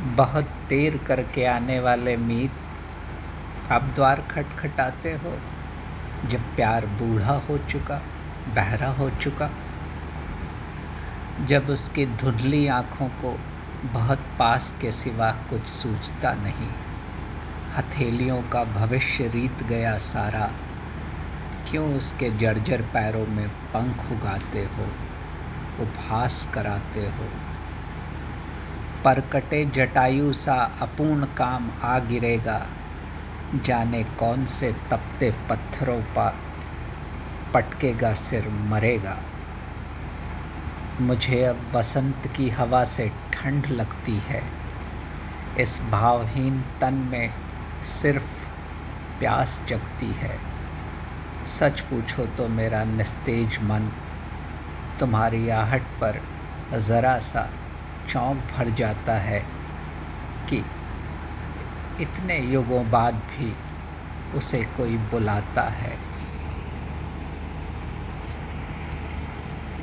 बहुत देर करके आने वाले मीत आप द्वार खटखटाते हो। जब प्यार बूढ़ा हो चुका, बहरा हो चुका, जब उसकी धुंधली आँखों को बहुत पास के सिवा कुछ सूझता नहीं, हथेलियों का भविष्य रीत गया सारा, क्यों उसके जर्जर पैरों में पंख उगाते हो, उपहास कराते हो परकटे जटायु सा अपूर्ण काम आ गिरेगा। जाने कौन से तपते पत्थरों पर पटकेगा, सिर मरेगा। मुझे अब वसंत की हवा से ठंड लगती है। इस भावहीन तन में सिर्फ़ प्यास जगती है। सच पूछो तो मेरा निस्तेज मन तुम्हारी आहट पर ज़रा सा चौंक भर जाता है कि इतने युगों बाद भी उसे कोई बुलाता है।